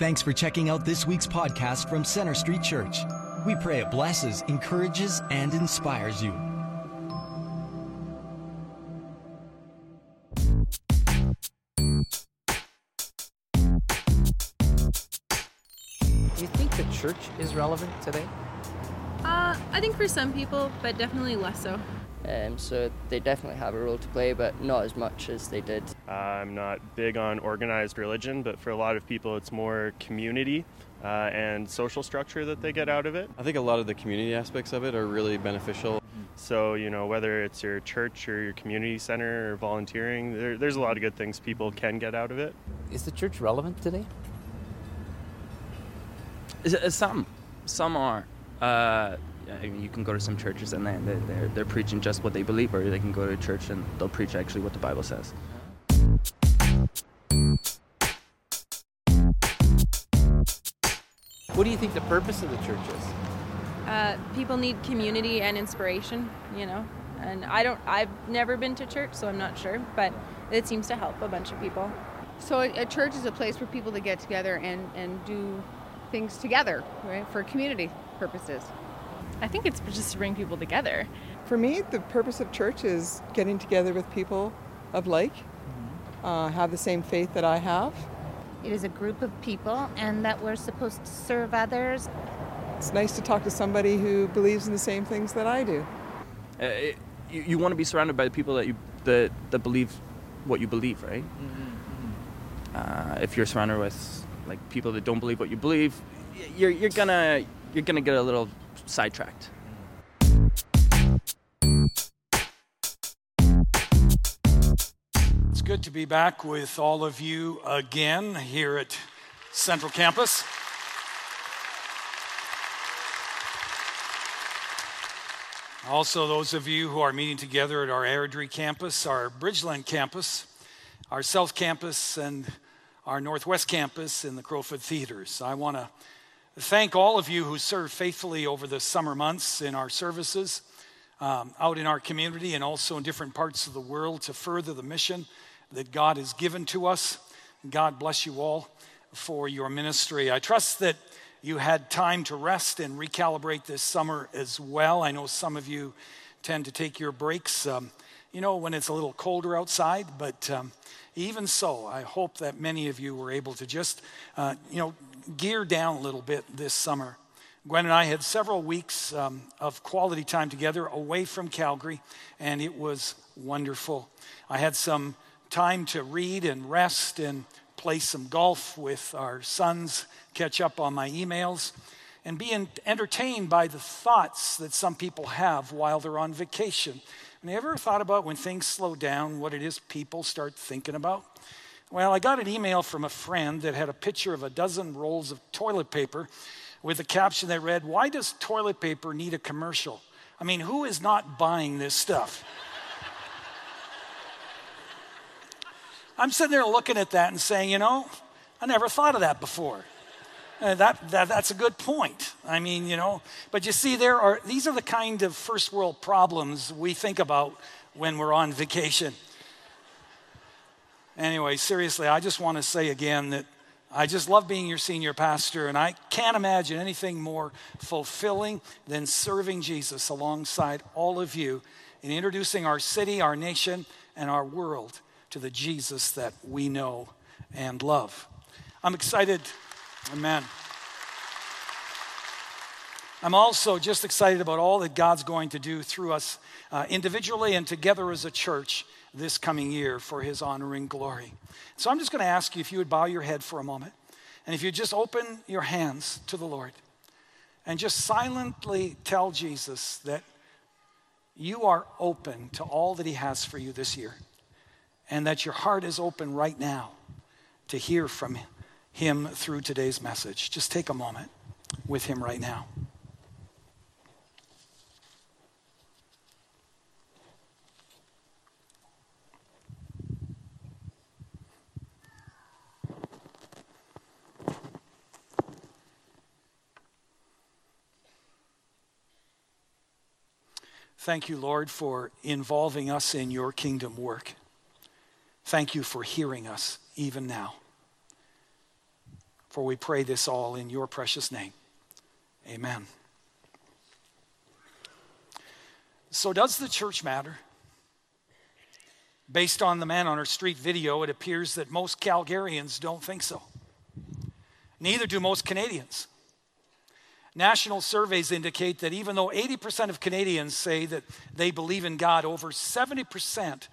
Thanks for checking out this week's podcast from Center Street Church. We pray it blesses, encourages, and inspires you. Do you think the church is relevant today? Uh, I think for some people, but definitely less so. Um, so they definitely have a role to play, but not as much as they did. I'm not big on organized religion, but for a lot of people, it's more community uh, and social structure that they get out of it. I think a lot of the community aspects of it are really beneficial. So, you know, whether it's your church or your community center or volunteering, there, there's a lot of good things people can get out of it. Is the church relevant today? Is it- Some, some are. Uh, I mean, you can go to some churches and they, they, they're, they're preaching just what they believe, or they can go to a church and they'll preach actually what the Bible says. What do you think the purpose of the church is? Uh, people need community and inspiration, you know. And I don't, I've never been to church, so I'm not sure, but it seems to help a bunch of people. So a, a church is a place for people to get together and, and do things together, right, for community purposes. I think it's just to bring people together. For me, the purpose of church is getting together with people of like, uh, have the same faith that I have. It is a group of people, and that we're supposed to serve others. It's nice to talk to somebody who believes in the same things that I do. Uh, it, you, you want to be surrounded by the people that you that, that believe what you believe, right? Uh, if you're surrounded with like people that don't believe what you believe, you're, you're gonna you're gonna get a little sidetracked. It's good to be back with all of you again here at Central Campus. Also, those of you who are meeting together at our Airdrie campus, our Bridgeland campus, our South campus, and our Northwest campus in the Crowfoot Theaters. I want to thank all of you who served faithfully over the summer months in our services um, out in our community and also in different parts of the world to further the mission that God has given to us. God bless you all for your ministry. I trust that you had time to rest and recalibrate this summer as well. I know some of you tend to take your breaks, um, you know, when it's a little colder outside, but um, even so, I hope that many of you were able to just, uh, you know, gear down a little bit this summer. Gwen and I had several weeks um, of quality time together away from Calgary, and it was wonderful. I had some time to read and rest and play some golf with our sons, catch up on my emails, and be en- entertained by the thoughts that some people have while they're on vacation. And you ever thought about when things slow down, what it is people start thinking about? Well, I got an email from a friend that had a picture of a dozen rolls of toilet paper with a caption that read, Why does toilet paper need a commercial? I mean, who is not buying this stuff? I'm sitting there looking at that and saying, you know, I never thought of that before. Uh, that, that, that's a good point. I mean, you know, but you see, there are these are the kind of first world problems we think about when we're on vacation. Anyway, seriously, I just want to say again that I just love being your senior pastor, and I can't imagine anything more fulfilling than serving Jesus alongside all of you in introducing our city, our nation, and our world to the Jesus that we know and love. I'm excited. Amen. I'm also just excited about all that God's going to do through us uh, individually and together as a church this coming year for his honor and glory. So I'm just going to ask you if you would bow your head for a moment and if you just open your hands to the Lord and just silently tell Jesus that you are open to all that he has for you this year and that your heart is open right now to hear from him through today's message. Just take a moment with him right now. Thank you, Lord, for involving us in your kingdom work. Thank you for hearing us even now. For we pray this all in your precious name. Amen. So, does the church matter? Based on the man on our street video, it appears that most Calgarians don't think so. Neither do most Canadians. National surveys indicate that even though 80% of Canadians say that they believe in God, over 70%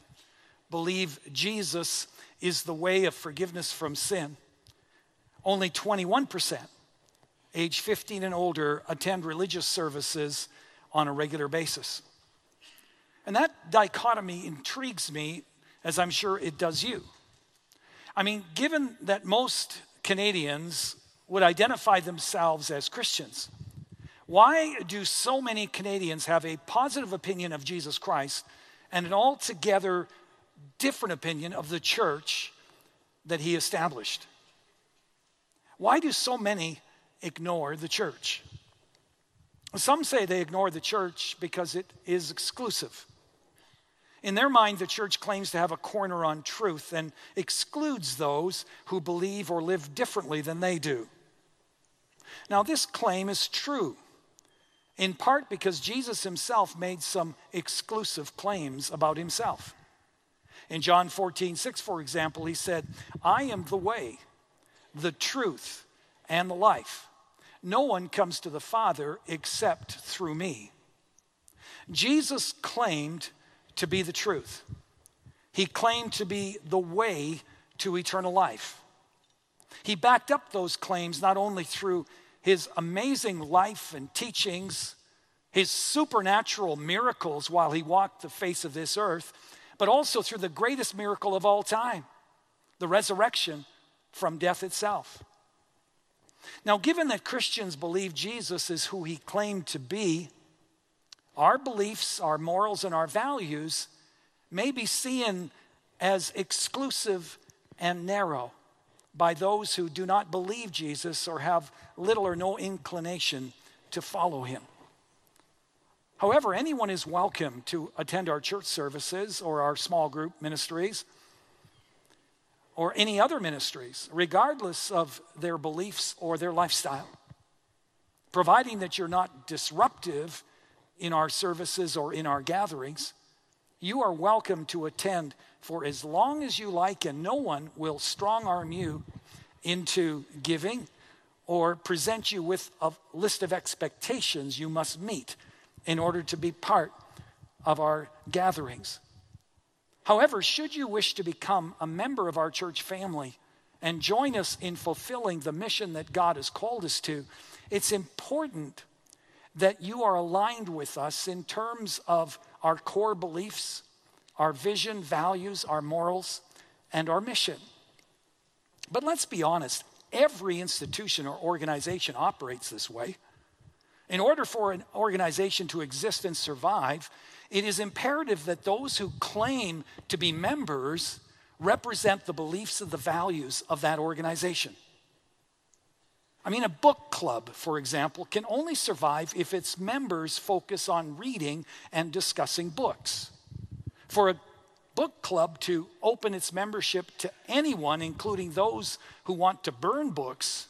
believe Jesus is the way of forgiveness from sin. Only 21%, age 15 and older, attend religious services on a regular basis. And that dichotomy intrigues me, as I'm sure it does you. I mean, given that most Canadians would identify themselves as Christians, why do so many Canadians have a positive opinion of Jesus Christ and an altogether different opinion of the church that he established? Why do so many ignore the church? Some say they ignore the church because it is exclusive. In their mind, the church claims to have a corner on truth and excludes those who believe or live differently than they do. Now, this claim is true, in part because Jesus himself made some exclusive claims about himself. In John 14, 6, for example, he said, I am the way, the truth, and the life. No one comes to the Father except through me. Jesus claimed to be the truth. He claimed to be the way to eternal life. He backed up those claims not only through his amazing life and teachings, his supernatural miracles while he walked the face of this earth, but also through the greatest miracle of all time the resurrection from death itself. Now, given that Christians believe Jesus is who he claimed to be, our beliefs, our morals, and our values may be seen as exclusive and narrow by those who do not believe Jesus or have little or no inclination to follow him. However, anyone is welcome to attend our church services or our small group ministries or any other ministries, regardless of their beliefs or their lifestyle, providing that you're not disruptive in our services or in our gatherings, you are welcome to attend for as long as you like, and no one will strong arm you into giving or present you with a list of expectations you must meet in order to be part of our gatherings. However, should you wish to become a member of our church family and join us in fulfilling the mission that God has called us to, it's important that you are aligned with us in terms of our core beliefs, our vision, values, our morals, and our mission. But let's be honest, every institution or organization operates this way. In order for an organization to exist and survive, it is imperative that those who claim to be members represent the beliefs and the values of that organization. I mean, a book club, for example, can only survive if its members focus on reading and discussing books. For a book club to open its membership to anyone, including those who want to burn books,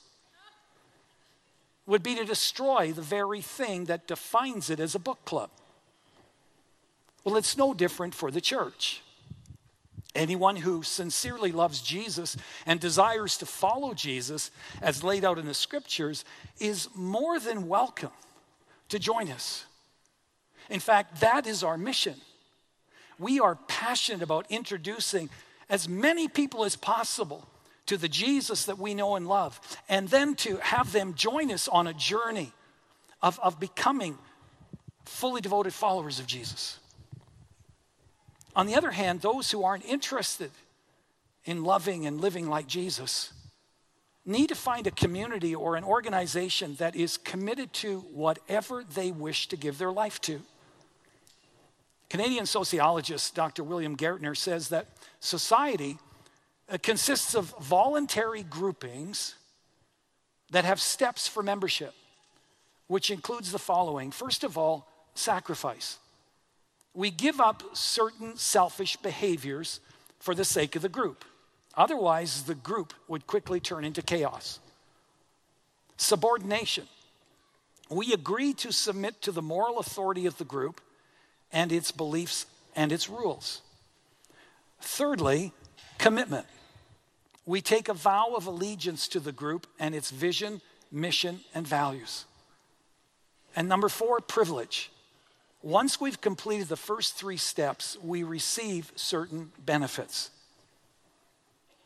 would be to destroy the very thing that defines it as a book club. Well, it's no different for the church. Anyone who sincerely loves Jesus and desires to follow Jesus, as laid out in the scriptures, is more than welcome to join us. In fact, that is our mission. We are passionate about introducing as many people as possible to the Jesus that we know and love, and then to have them join us on a journey of, of becoming fully devoted followers of Jesus. On the other hand, those who aren't interested in loving and living like Jesus need to find a community or an organization that is committed to whatever they wish to give their life to. Canadian sociologist Dr. William Gärtner says that society uh, consists of voluntary groupings that have steps for membership, which includes the following. First of all, sacrifice we give up certain selfish behaviors for the sake of the group. Otherwise, the group would quickly turn into chaos. Subordination. We agree to submit to the moral authority of the group and its beliefs and its rules. Thirdly, commitment. We take a vow of allegiance to the group and its vision, mission, and values. And number four, privilege. Once we've completed the first three steps, we receive certain benefits.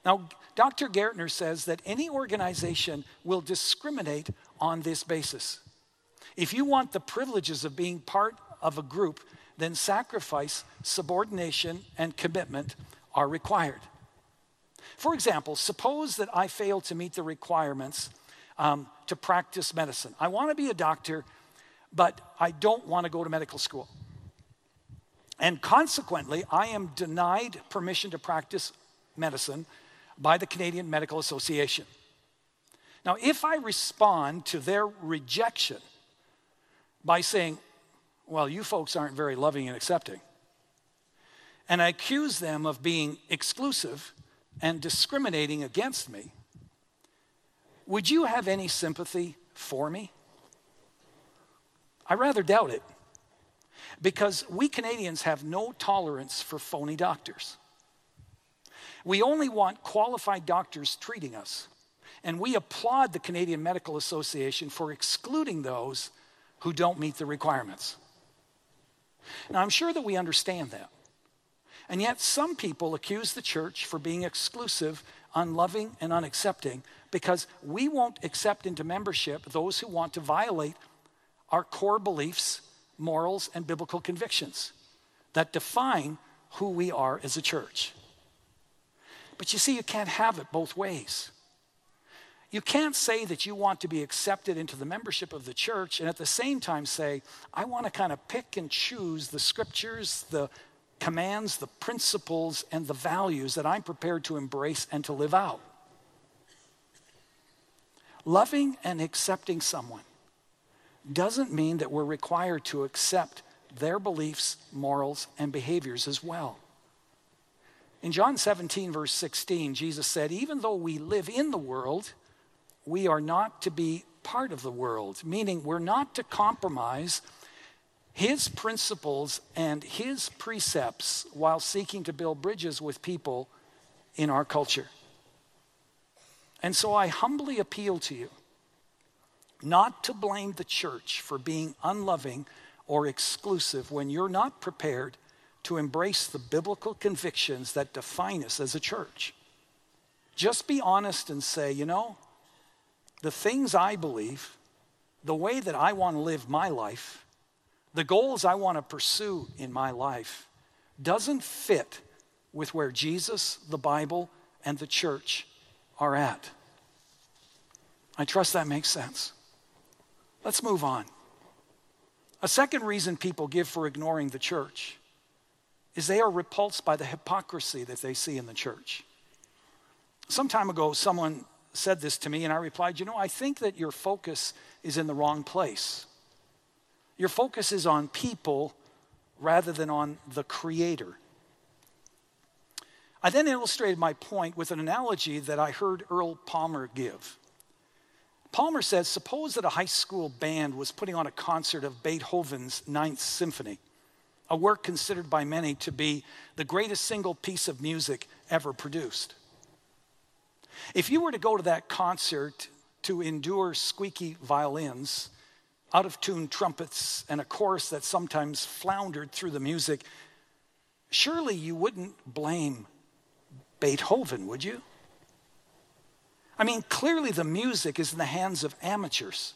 Now, Dr. Gartner says that any organization will discriminate on this basis. If you want the privileges of being part of a group, then sacrifice, subordination, and commitment are required. For example, suppose that I fail to meet the requirements um, to practice medicine. I want to be a doctor, but I don't want to go to medical school. And consequently, I am denied permission to practice medicine by the Canadian Medical Association. Now, if I respond to their rejection by saying, Well, you folks aren't very loving and accepting, and I accuse them of being exclusive and discriminating against me, would you have any sympathy for me? I rather doubt it because we Canadians have no tolerance for phony doctors. We only want qualified doctors treating us. And we applaud the Canadian Medical Association for excluding those who don't meet the requirements. Now, I'm sure that we understand that. And yet, some people accuse the church for being exclusive, unloving, and unaccepting because we won't accept into membership those who want to violate our core beliefs, morals, and biblical convictions that define who we are as a church. But you see, you can't have it both ways. You can't say that you want to be accepted into the membership of the church and at the same time say, I want to kind of pick and choose the scriptures, the commands, the principles, and the values that I'm prepared to embrace and to live out. Loving and accepting someone doesn't mean that we're required to accept their beliefs, morals, and behaviors as well. In John 17, verse 16, Jesus said, Even though we live in the world, we are not to be part of the world, meaning we're not to compromise his principles and his precepts while seeking to build bridges with people in our culture. And so I humbly appeal to you not to blame the church for being unloving or exclusive when you're not prepared to embrace the biblical convictions that define us as a church. Just be honest and say, you know, the things I believe, the way that I want to live my life, the goals I want to pursue in my life doesn't fit with where Jesus, the Bible, and the church are at. I trust that makes sense. Let's move on. A second reason people give for ignoring the church is they are repulsed by the hypocrisy that they see in the church. Some time ago, someone said this to me, and I replied, You know, I think that your focus is in the wrong place. Your focus is on people rather than on the Creator. I then illustrated my point with an analogy that I heard Earl Palmer give. Palmer says suppose that a high school band was putting on a concert of Beethoven's Ninth Symphony, a work considered by many to be the greatest single piece of music ever produced. If you were to go to that concert to endure squeaky violins, out of tune trumpets, and a chorus that sometimes floundered through the music, surely you wouldn't blame Beethoven, would you? I mean, clearly the music is in the hands of amateurs.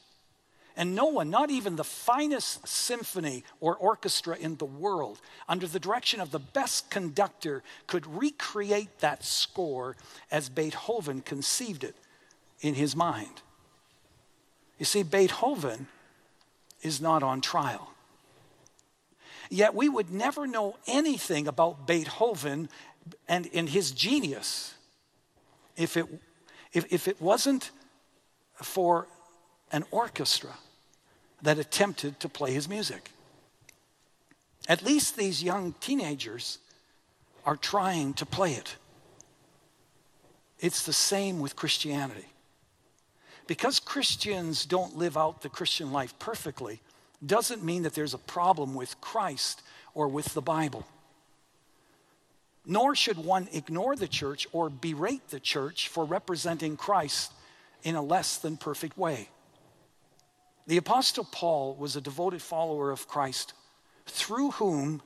And no one, not even the finest symphony or orchestra in the world, under the direction of the best conductor, could recreate that score as Beethoven conceived it in his mind. You see, Beethoven is not on trial. Yet we would never know anything about Beethoven and in his genius if it if, if it wasn't for an orchestra that attempted to play his music. At least these young teenagers are trying to play it. It's the same with Christianity. Because Christians don't live out the Christian life perfectly, doesn't mean that there's a problem with Christ or with the Bible. Nor should one ignore the church or berate the church for representing Christ in a less than perfect way. The Apostle Paul was a devoted follower of Christ, through whom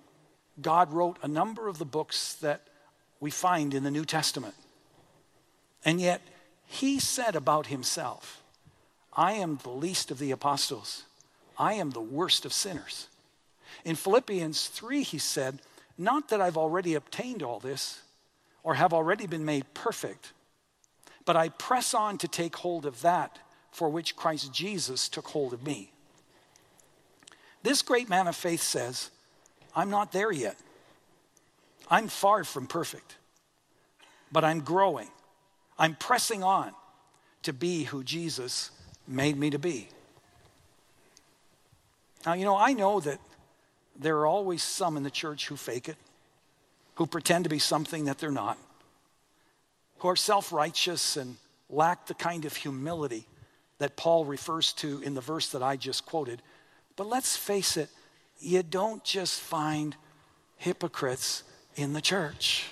God wrote a number of the books that we find in the New Testament. And yet, he said about himself, I am the least of the apostles. I am the worst of sinners. In Philippians 3, he said, Not that I've already obtained all this or have already been made perfect, but I press on to take hold of that for which Christ Jesus took hold of me. This great man of faith says, I'm not there yet. I'm far from perfect, but I'm growing. I'm pressing on to be who Jesus made me to be. Now, you know, I know that there are always some in the church who fake it, who pretend to be something that they're not, who are self righteous and lack the kind of humility that Paul refers to in the verse that I just quoted. But let's face it, you don't just find hypocrites in the church.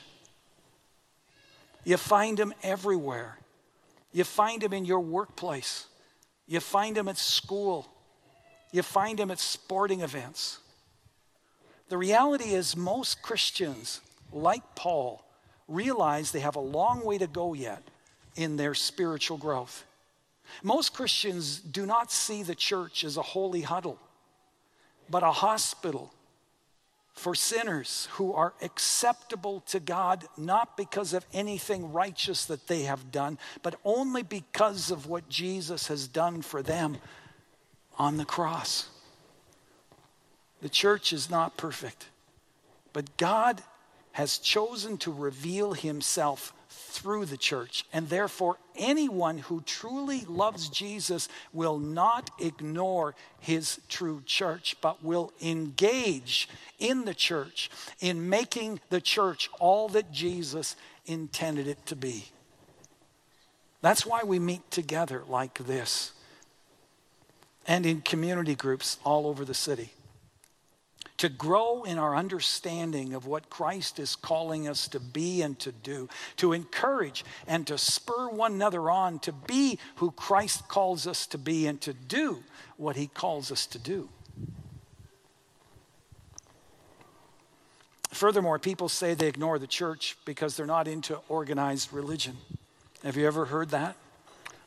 You find them everywhere. You find them in your workplace. You find them at school. You find them at sporting events. The reality is, most Christians, like Paul, realize they have a long way to go yet in their spiritual growth. Most Christians do not see the church as a holy huddle, but a hospital for sinners who are acceptable to God, not because of anything righteous that they have done, but only because of what Jesus has done for them on the cross. The church is not perfect, but God has chosen to reveal himself through the church. And therefore, anyone who truly loves Jesus will not ignore his true church, but will engage in the church in making the church all that Jesus intended it to be. That's why we meet together like this and in community groups all over the city to grow in our understanding of what Christ is calling us to be and to do, to encourage and to spur one another on to be who Christ calls us to be and to do what he calls us to do. Furthermore, people say they ignore the church because they're not into organized religion. Have you ever heard that?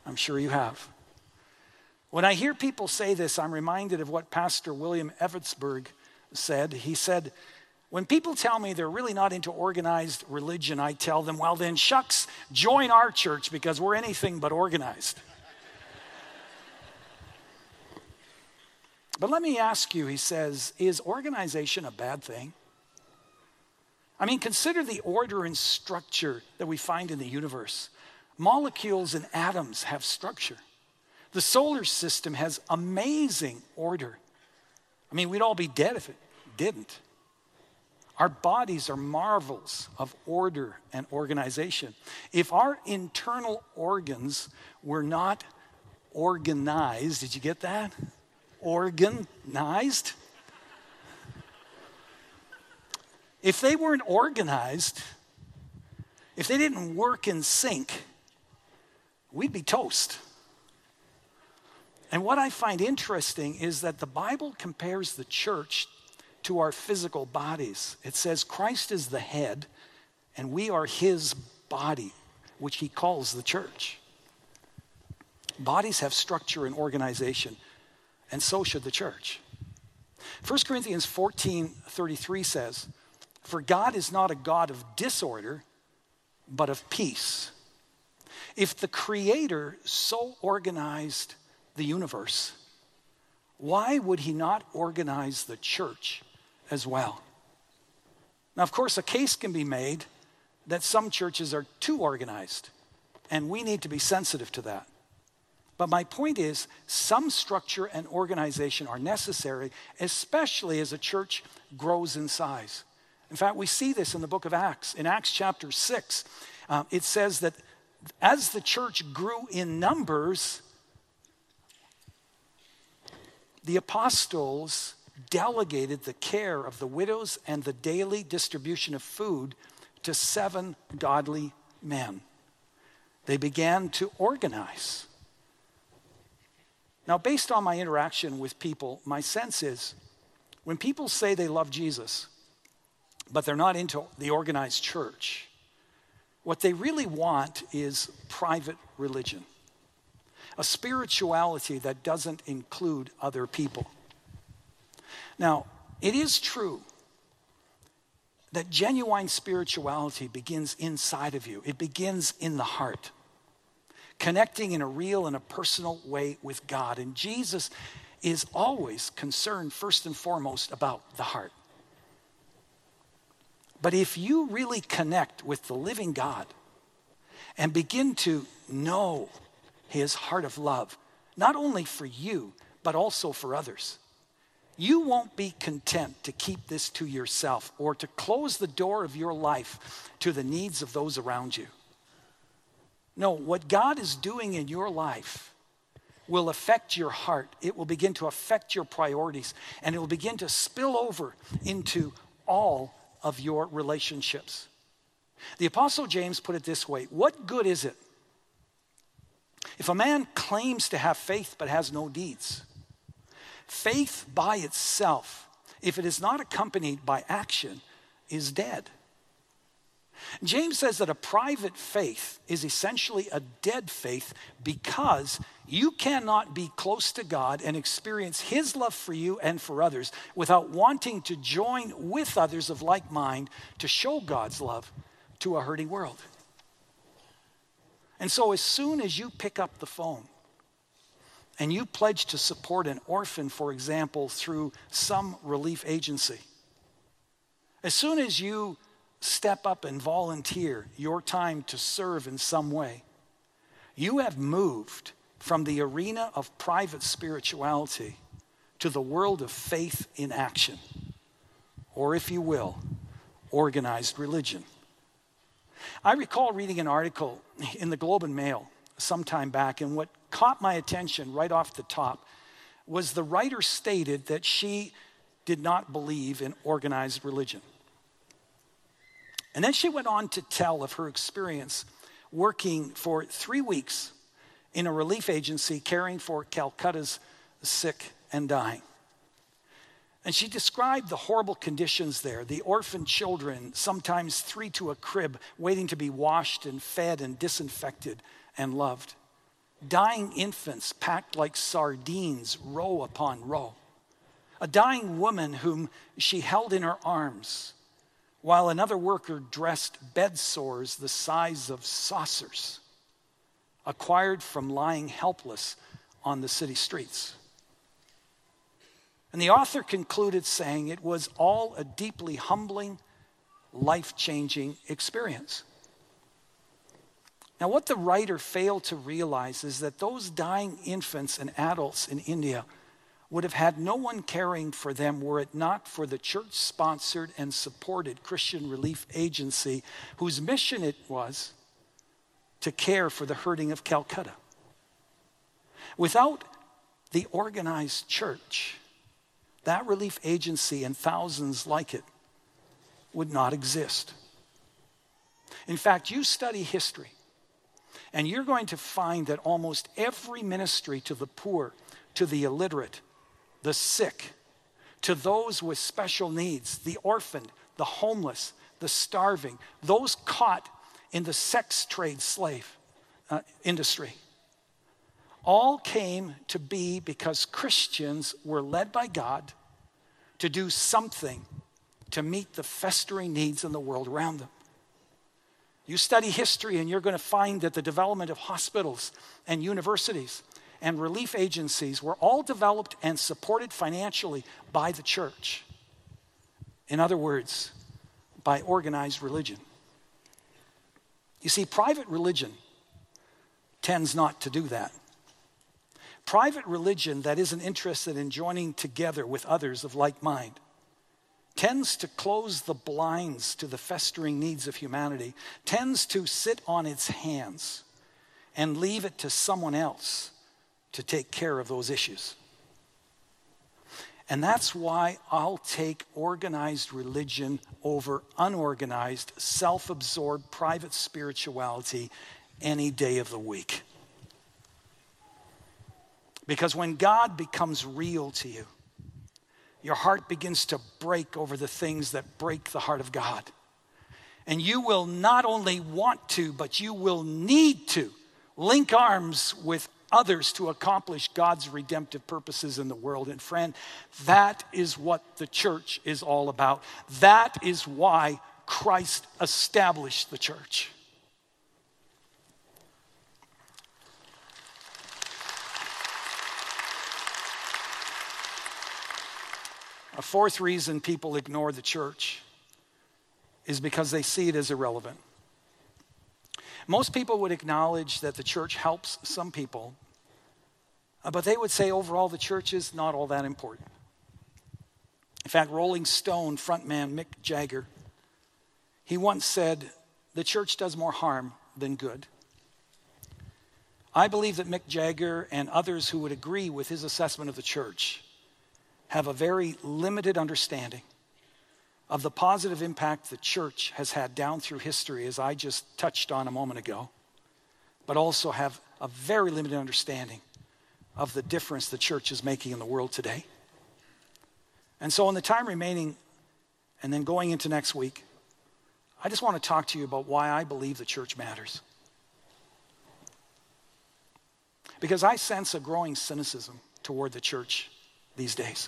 I'm sure you have. When I hear people say this, I'm reminded of what Pastor William Evansburg said. He said, when people tell me they're really not into organized religion, I tell them, well, then shucks, join our church because we're anything but organized. but let me ask you, he says, is organization a bad thing? I mean, consider the order and structure that we find in the universe. Molecules and atoms have structure. The solar system has amazing order. I mean, we'd all be dead if it didn't. Our bodies are marvels of order and organization. If our internal organs were not organized, did you get that? Organized? If they weren't organized, if they didn't work in sync, we'd be toast. And what I find interesting is that the Bible compares the church to our physical bodies. It says Christ is the head, and we are his body, which he calls the church. Bodies have structure and organization, and so should the church. 1 Corinthians 14 33 says, For God is not a God of disorder, but of peace. If the Creator so organized the universe, why would he not organize the church as well? Now, of course, a case can be made that some churches are too organized, and we need to be sensitive to that. But my point is, some structure and organization are necessary, especially as a church grows in size. In fact, we see this in the book of Acts. In Acts chapter 6, uh, it says that as the church grew in numbers, the apostles delegated the care of the widows and the daily distribution of food to seven godly men. They began to organize. Now, based on my interaction with people, my sense is when people say they love Jesus, but they're not into the organized church, what they really want is private religion, a spirituality that doesn't include other people. Now, it is true that genuine spirituality begins inside of you, it begins in the heart, connecting in a real and a personal way with God. And Jesus is always concerned, first and foremost, about the heart. But if you really connect with the living God and begin to know his heart of love, not only for you, but also for others, you won't be content to keep this to yourself or to close the door of your life to the needs of those around you. No, what God is doing in your life will affect your heart. It will begin to affect your priorities, and it will begin to spill over into all of your relationships. The Apostle James put it this way What good is it if a man claims to have faith but has no deeds? Faith by itself, if it is not accompanied by action, is dead. James says that a private faith is essentially a dead faith because you cannot be close to God and experience His love for you and for others without wanting to join with others of like mind to show God's love to a hurting world. And so, as soon as you pick up the phone and you pledge to support an orphan, for example, through some relief agency, as soon as you step up and volunteer your time to serve in some way, you have moved from the arena of private spirituality to the world of faith in action, or if you will, organized religion. I recall reading an article in the Globe and Mail some time back, and what caught my attention right off the top was the writer stated that she did not believe in organized religion. And then she went on to tell of her experience working for three weeks in a relief agency caring for Calcutta's sick and dying. And she described the horrible conditions there the orphan children, sometimes three to a crib, waiting to be washed and fed and disinfected and loved dying infants packed like sardines, row upon row. A dying woman whom she held in her arms, while another worker dressed bed sores the size of saucers, acquired from lying helpless on the city streets. And the author concluded saying it was all a deeply humbling, life changing experience. Now, what the writer failed to realize is that those dying infants and adults in India would have had no one caring for them were it not for the church sponsored and supported Christian Relief Agency, whose mission it was to care for the hurting of Calcutta. Without the organized church, that relief agency and thousands like it would not exist. In fact, you study history and you're going to find that almost every ministry to the poor, to the illiterate, the sick, to those with special needs, the orphaned, the homeless, the starving, those caught in the sex trade slave uh, industry, all came to be because Christians were led by God to do something to meet the festering needs in the world around them. You study history, and you're going to find that the development of hospitals and universities and relief agencies were all developed and supported financially by the church. In other words, by organized religion. You see, private religion tends not to do that. Private religion that isn't interested in joining together with others of like mind tends to close the blinds to the festering needs of humanity, tends to sit on its hands and leave it to someone else to take care of those issues. And that's why I'll take organized religion over unorganized, self absorbed, private spirituality any day of the week. Because when God becomes real to you, your heart begins to break over the things that break the heart of God. And you will not only want to, but you will need to link arms with others to accomplish God's redemptive purposes in the world. And friend, that is what the church is all about. That is why Christ established the church. A fourth reason people ignore the church is because they see it as irrelevant. Most people would acknowledge that the church helps some people, uh, but they would say overall the church is not all that important. In fact, Rolling Stone frontman Mick Jagger, he once said, the church does more harm than good. I believe that Mick Jagger and others who would agree with his assessment of the church have a very limited understanding of the positive impact the church has had down through history, as I just touched on a moment ago, but also have a very limited understanding of the difference the church is making in the world today. And so, in the time remaining, and then going into next week, I just want to talk to you about why I believe the church matters. Because I sense a growing cynicism toward the church these days.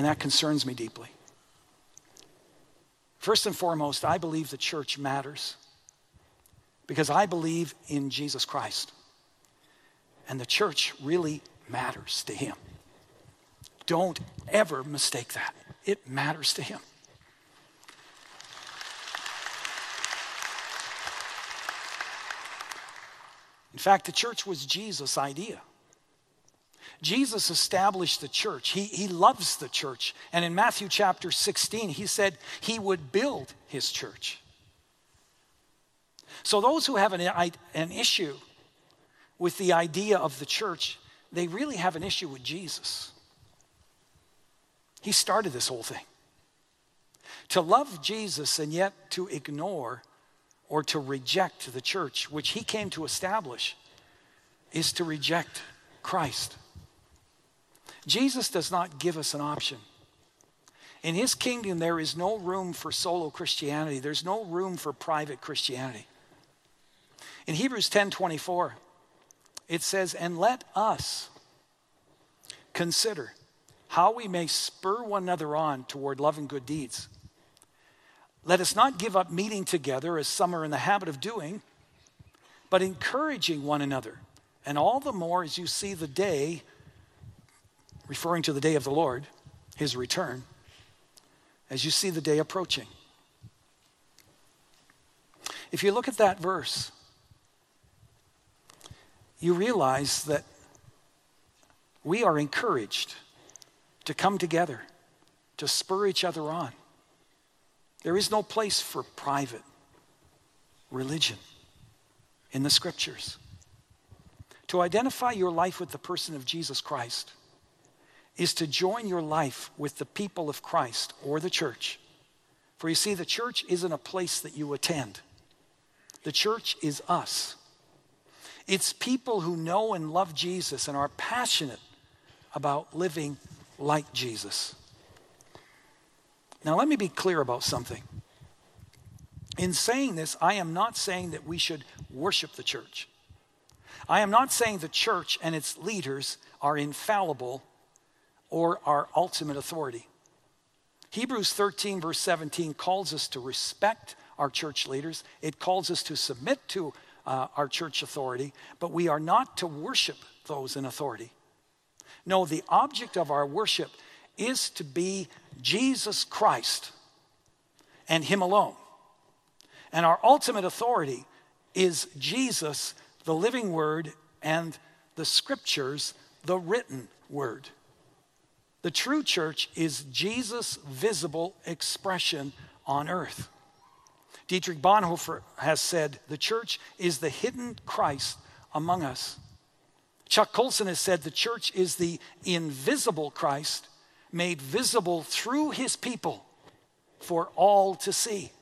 And that concerns me deeply. First and foremost, I believe the church matters because I believe in Jesus Christ. And the church really matters to him. Don't ever mistake that. It matters to him. In fact, the church was Jesus' idea. Jesus established the church. He, he loves the church. And in Matthew chapter 16, he said he would build his church. So, those who have an, an issue with the idea of the church, they really have an issue with Jesus. He started this whole thing. To love Jesus and yet to ignore or to reject the church, which he came to establish, is to reject Christ. Jesus does not give us an option. In his kingdom, there is no room for solo Christianity. There's no room for private Christianity. In Hebrews 10 24, it says, And let us consider how we may spur one another on toward love and good deeds. Let us not give up meeting together as some are in the habit of doing, but encouraging one another. And all the more as you see the day referring to the day of the Lord, his return, as you see the day approaching. If you look at that verse, you realize that we are encouraged to come together, to spur each other on. There is no place for private religion in the scriptures. To identify your life with the person of Jesus Christ is to join your life with the people of Christ or the church. For you see, the church isn't a place that you attend, the church is us. It's people who know and love Jesus and are passionate about living like Jesus. Now, let me be clear about something. In saying this, I am not saying that we should worship the church. I am not saying the church and its leaders are infallible or our ultimate authority. Hebrews 13, verse 17, calls us to respect our church leaders. It calls us to submit to uh, our church authority, but we are not to worship those in authority. No, the object of our worship is to be Jesus Christ and Him alone. And our ultimate authority is Jesus, the living Word, and the Scriptures, the written Word. The true church is Jesus' visible expression on earth. Dietrich Bonhoeffer has said, The church is the hidden Christ among us. Chuck Colson has said the church is the invisible Christ made visible through his people for all to see.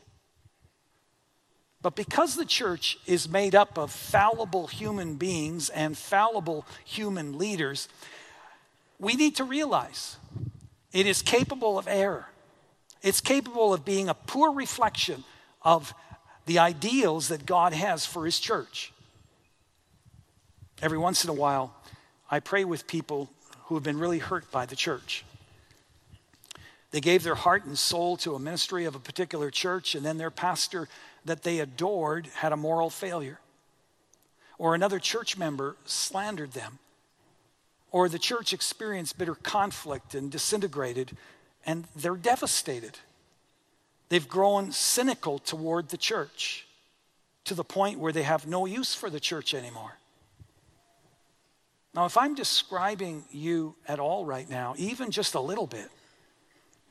But because the church is made up of fallible human beings and fallible human leaders, we need to realize it is capable of error. It's capable of being a poor reflection of the ideals that God has for His church. Every once in a while, I pray with people who have been really hurt by the church. They gave their heart and soul to a ministry of a particular church, and then their pastor that they adored had a moral failure. Or another church member slandered them. Or the church experienced bitter conflict and disintegrated, and they're devastated. They've grown cynical toward the church to the point where they have no use for the church anymore. Now, if I'm describing you at all right now, even just a little bit,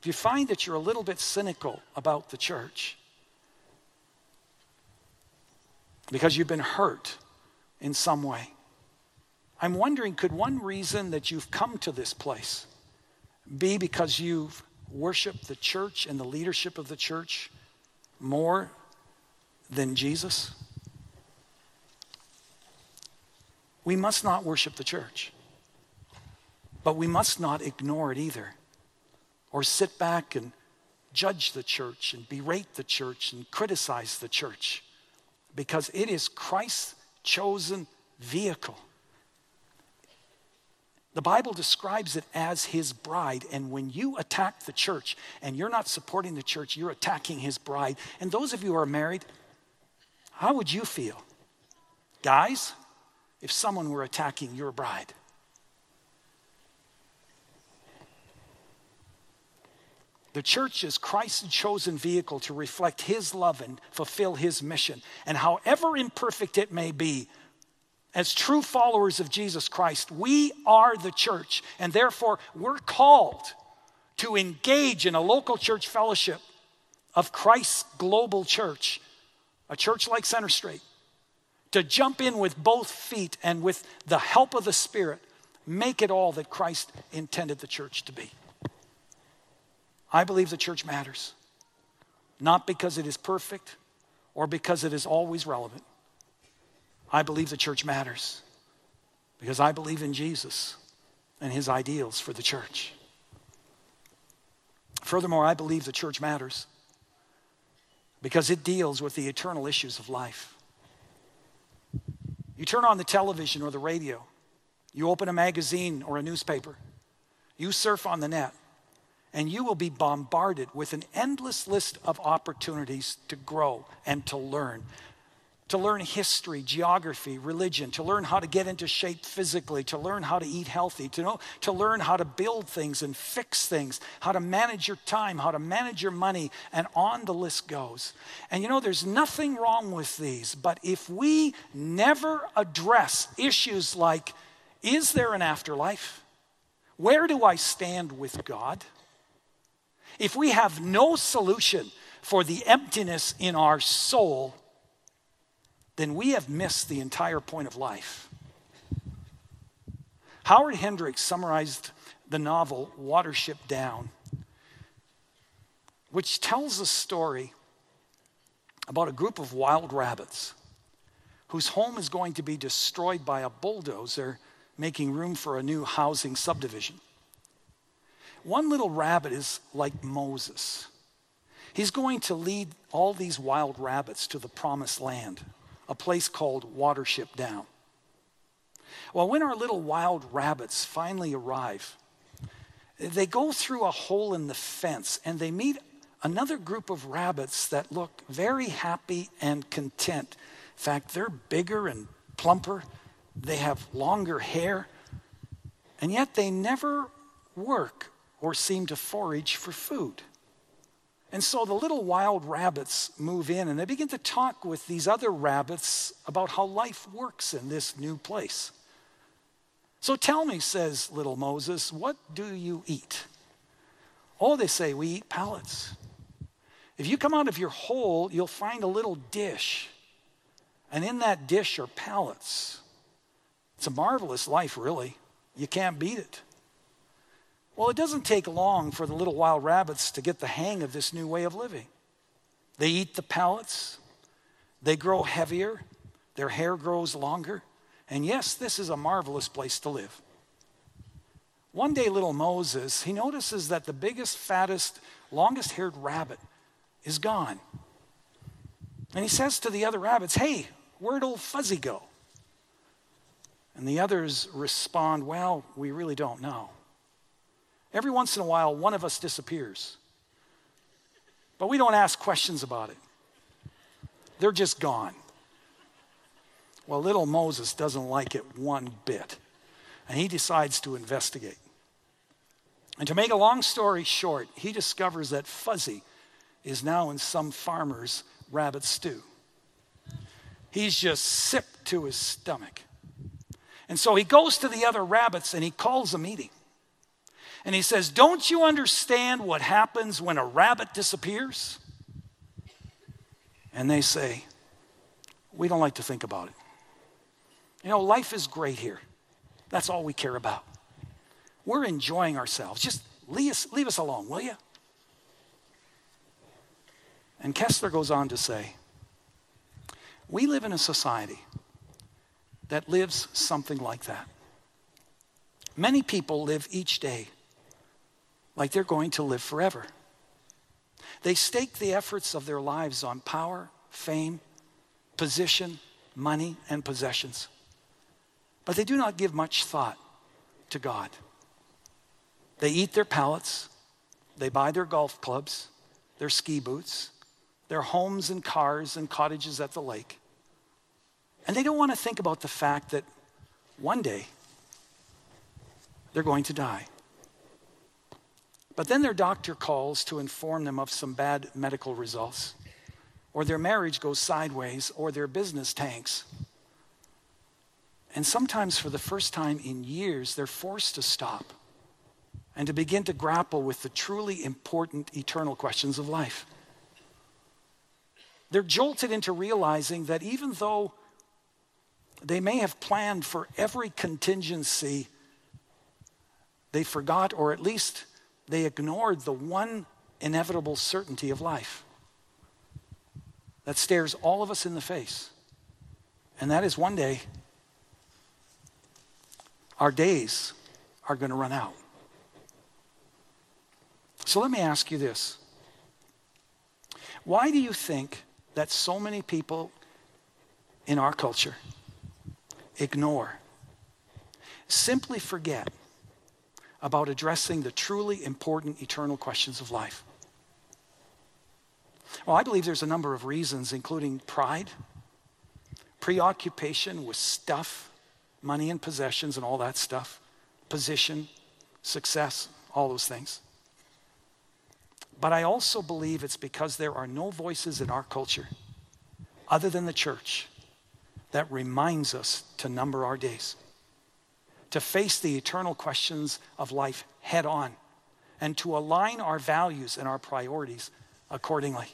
if you find that you're a little bit cynical about the church because you've been hurt in some way, I'm wondering could one reason that you've come to this place be because you've worshiped the church and the leadership of the church more than Jesus? We must not worship the church, but we must not ignore it either or sit back and judge the church and berate the church and criticize the church because it is Christ's chosen vehicle. The Bible describes it as his bride. And when you attack the church and you're not supporting the church, you're attacking his bride. And those of you who are married, how would you feel? Guys, if someone were attacking your bride? The church is Christ's chosen vehicle to reflect his love and fulfill his mission. And however imperfect it may be, as true followers of Jesus Christ, we are the church. And therefore, we're called to engage in a local church fellowship of Christ's global church, a church like Center Street, to jump in with both feet and with the help of the Spirit, make it all that Christ intended the church to be. I believe the church matters, not because it is perfect or because it is always relevant. I believe the church matters because I believe in Jesus and his ideals for the church. Furthermore, I believe the church matters because it deals with the eternal issues of life. You turn on the television or the radio, you open a magazine or a newspaper, you surf on the net, and you will be bombarded with an endless list of opportunities to grow and to learn. To learn history, geography, religion, to learn how to get into shape physically, to learn how to eat healthy, to know to learn how to build things and fix things, how to manage your time, how to manage your money, and on the list goes. And you know, there's nothing wrong with these, but if we never address issues like is there an afterlife? Where do I stand with God? If we have no solution for the emptiness in our soul, then we have missed the entire point of life. Howard Hendricks summarized the novel Watership Down, which tells a story about a group of wild rabbits whose home is going to be destroyed by a bulldozer making room for a new housing subdivision. One little rabbit is like Moses. He's going to lead all these wild rabbits to the promised land, a place called Watership Down. Well, when our little wild rabbits finally arrive, they go through a hole in the fence and they meet another group of rabbits that look very happy and content. In fact, they're bigger and plumper, they have longer hair, and yet they never work or seem to forage for food. And so the little wild rabbits move in and they begin to talk with these other rabbits about how life works in this new place. So tell me, says little Moses, what do you eat? Oh, they say, we eat pellets. If you come out of your hole, you'll find a little dish. And in that dish are pellets. It's a marvelous life, really. You can't beat it. Well, it doesn't take long for the little wild rabbits to get the hang of this new way of living. They eat the pellets, they grow heavier, their hair grows longer, and yes, this is a marvelous place to live. One day, little Moses, he notices that the biggest, fattest, longest haired rabbit is gone. And he says to the other rabbits, Hey, where'd old Fuzzy go? And the others respond, Well, we really don't know. Every once in a while, one of us disappears. But we don't ask questions about it. They're just gone. Well, little Moses doesn't like it one bit, and he decides to investigate. And to make a long story short, he discovers that Fuzzy is now in some farmer's rabbit stew. He's just sick to his stomach. And so he goes to the other rabbits and he calls a meeting. And he says, Don't you understand what happens when a rabbit disappears? And they say, We don't like to think about it. You know, life is great here. That's all we care about. We're enjoying ourselves. Just leave us, leave us alone, will you? And Kessler goes on to say, We live in a society that lives something like that. Many people live each day like they're going to live forever. They stake the efforts of their lives on power, fame, position, money, and possessions. But they do not give much thought to God. They eat their pallets, they buy their golf clubs, their ski boots, their homes and cars and cottages at the lake. And they don't want to think about the fact that one day they're going to die. But then their doctor calls to inform them of some bad medical results, or their marriage goes sideways, or their business tanks. And sometimes, for the first time in years, they're forced to stop and to begin to grapple with the truly important eternal questions of life. They're jolted into realizing that even though they may have planned for every contingency, they forgot, or at least they ignored the one inevitable certainty of life that stares all of us in the face. And that is one day, our days are going to run out. So let me ask you this Why do you think that so many people in our culture ignore, simply forget about addressing the truly important eternal questions of life? Well, I believe there's a number of reasons, including pride, preoccupation with stuff, money and possessions and all that stuff, position, success, all those things. But I also believe it's because there are no voices in our culture other than the church that reminds us to number our days to face the eternal questions of life head on and to align our values and our priorities accordingly.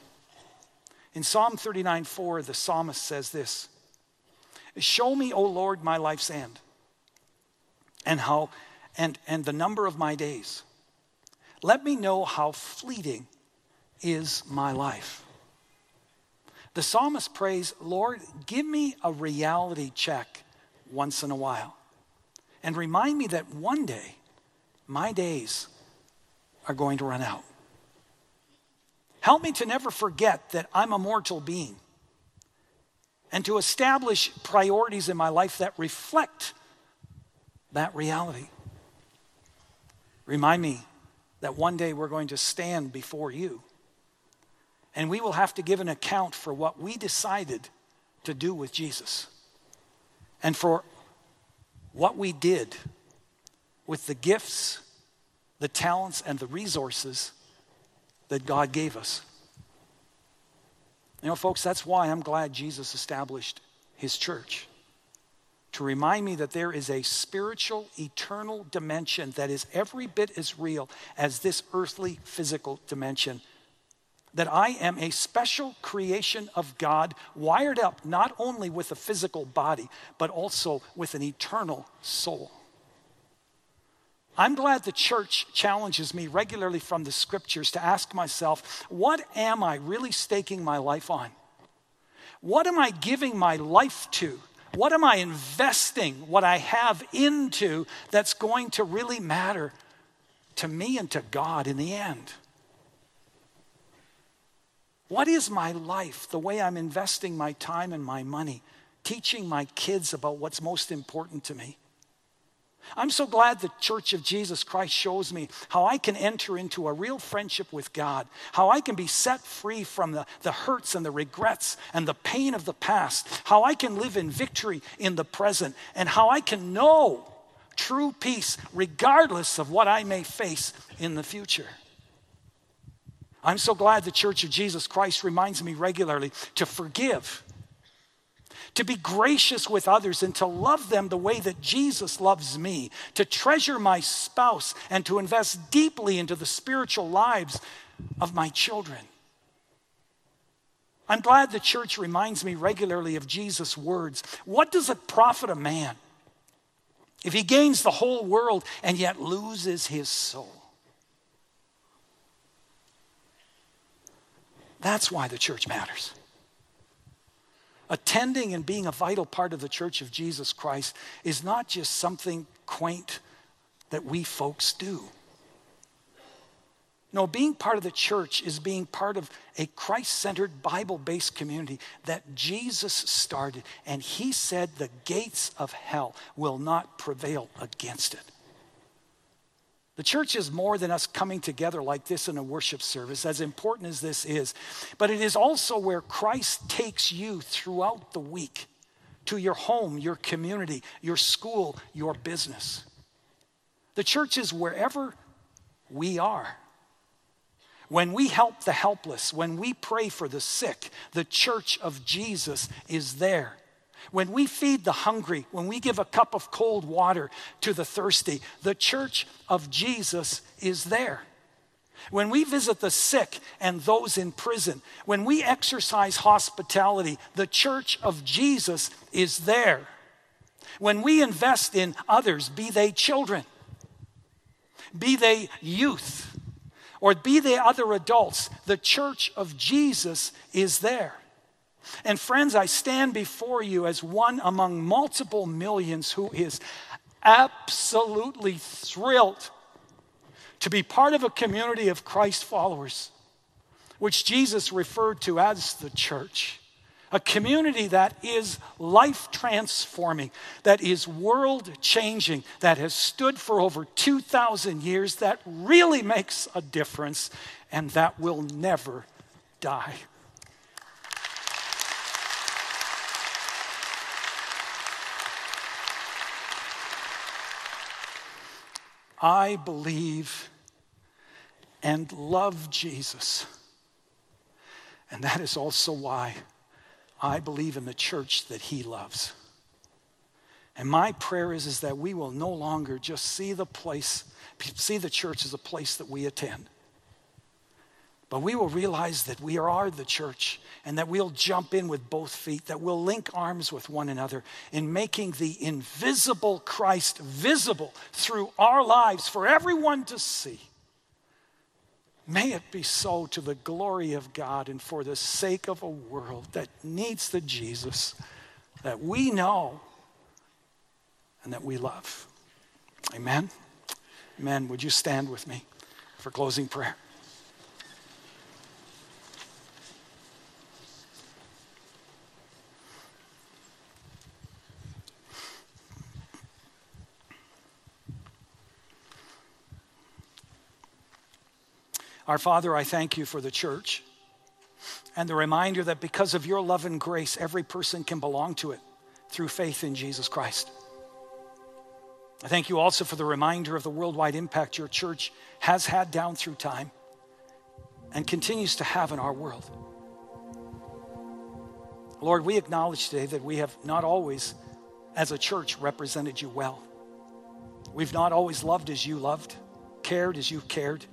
In Psalm 39 4, the psalmist says this Show me, O Lord, my life's end and how and, and the number of my days. Let me know how fleeting is my life. The psalmist prays, Lord, give me a reality check once in a while and remind me that one day my days are going to run out. Help me to never forget that I'm a mortal being and to establish priorities in my life that reflect that reality. Remind me that one day we're going to stand before you and we will have to give an account for what we decided to do with Jesus and for what we did with the gifts, the talents, and the resources that God gave us. You know, folks, that's why I'm glad Jesus established his church. To remind me that there is a spiritual, eternal dimension that is every bit as real as this earthly, physical dimension. That I am a special creation of God, wired up not only with a physical body, but also with an eternal soul. I'm glad the church challenges me regularly from the scriptures to ask myself, what am I really staking my life on? What am I giving my life to? What am I investing what I have into that's going to really matter to me and to God in the end? What is my life, the way I'm investing my time and my money, teaching my kids about what's most important to me? I'm so glad the Church of Jesus Christ shows me how I can enter into a real friendship with God, how I can be set free from the, the hurts and the regrets and the pain of the past, how I can live in victory in the present, and how I can know true peace regardless of what I may face in the future. I'm so glad the Church of Jesus Christ reminds me regularly to forgive, to be gracious with others, and to love them the way that Jesus loves me, to treasure my spouse, and to invest deeply into the spiritual lives of my children. I'm glad the church reminds me regularly of Jesus' words. What does it profit a man if he gains the whole world and yet loses his soul? That's why the church matters. Attending and being a vital part of the church of Jesus Christ is not just something quaint that we folks do. No, being part of the church is being part of a Christ centered, Bible based community that Jesus started. And he said the gates of hell will not prevail against it. The church is more than us coming together like this in a worship service, as important as this is. But it is also where Christ takes you throughout the week to your home, your community, your school, your business. The church is wherever we are. When we help the helpless, when we pray for the sick, the church of Jesus is there. When we feed the hungry, when we give a cup of cold water to the thirsty, the church of Jesus is there. When we visit the sick and those in prison, when we exercise hospitality, the church of Jesus is there. When we invest in others, be they children, be they youth, or be they other adults, the church of Jesus is there. And friends, I stand before you as one among multiple millions who is absolutely thrilled to be part of a community of Christ followers, which Jesus referred to as the church. A community that is life transforming, that is world changing, that has stood for over 2,000 years, that really makes a difference, and that will never die. I believe and love Jesus. And that is also why I believe in the church that he loves. And my prayer is, is that we will no longer just see the place, see the church as a place that we attend. But we will realize that we are the church and that we'll jump in with both feet, that we'll link arms with one another in making the invisible Christ visible through our lives for everyone to see. May it be so to the glory of God and for the sake of a world that needs the Jesus that we know and that we love. Amen. Amen. Would you stand with me for closing prayer? Our Father, I thank you for the church and the reminder that because of your love and grace, every person can belong to it through faith in Jesus Christ. I thank you also for the reminder of the worldwide impact your church has had down through time and continues to have in our world. Lord, we acknowledge today that we have not always, as a church, represented you well. We've not always loved as you loved, cared as you cared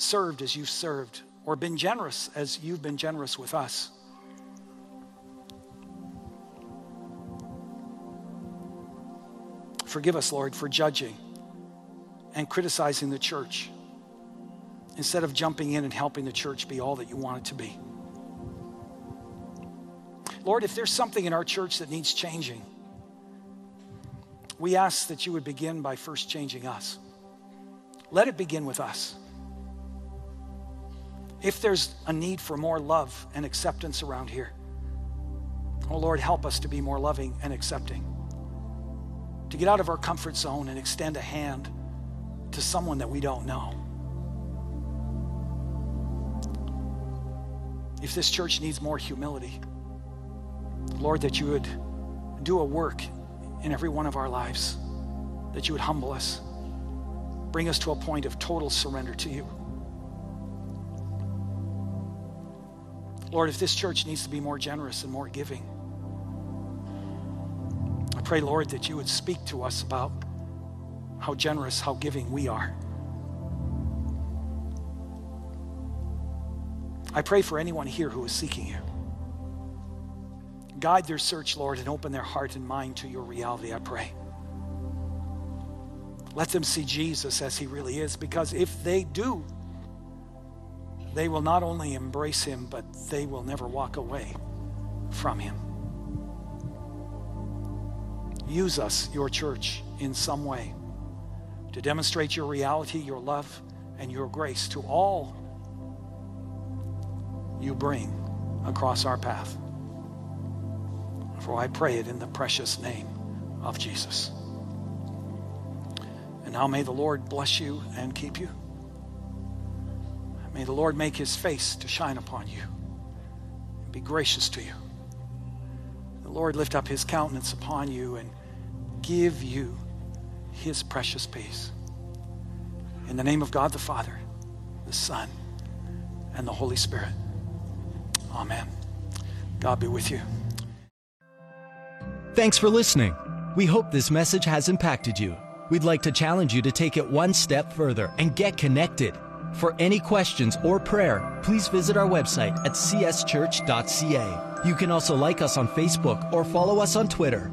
served as you've served. or been generous as you've been generous with us. Forgive us, Lord, for judging and criticizing the church instead of jumping in and helping the church be all that you want it to be. Lord, if there's something in our church that needs changing, we ask that you would begin by first changing us. Let it begin with us. If there's a need for more love and acceptance around here, oh Lord, help us to be more loving and accepting. To get out of our comfort zone and extend a hand to someone that we don't know. If this church needs more humility, Lord, that you would do a work in every one of our lives, that you would humble us, bring us to a point of total surrender to you. Lord, if this church needs to be more generous and more giving, I pray, Lord, that you would speak to us about how generous, how giving we are. I pray for anyone here who is seeking you. Guide their search, Lord, and open their heart and mind to your reality, I pray. Let them see Jesus as he really is, because if they do, they will not only embrace him, but they will never walk away from him. Use us, your church, in some way to demonstrate your reality, your love, and your grace to all you bring across our path. For I pray it in the precious name of Jesus. And now may the Lord bless you and keep you. May the Lord make his face to shine upon you and be gracious to you. The Lord lift up his countenance upon you and give you his precious peace. In the name of God the Father, the Son, and the Holy Spirit. Amen. God be with you. Thanks for listening. We hope this message has impacted you. We'd like to challenge you to take it one step further and get connected. For any questions or prayer, please visit our website at cschurch.ca. You can also like us on Facebook or follow us on Twitter.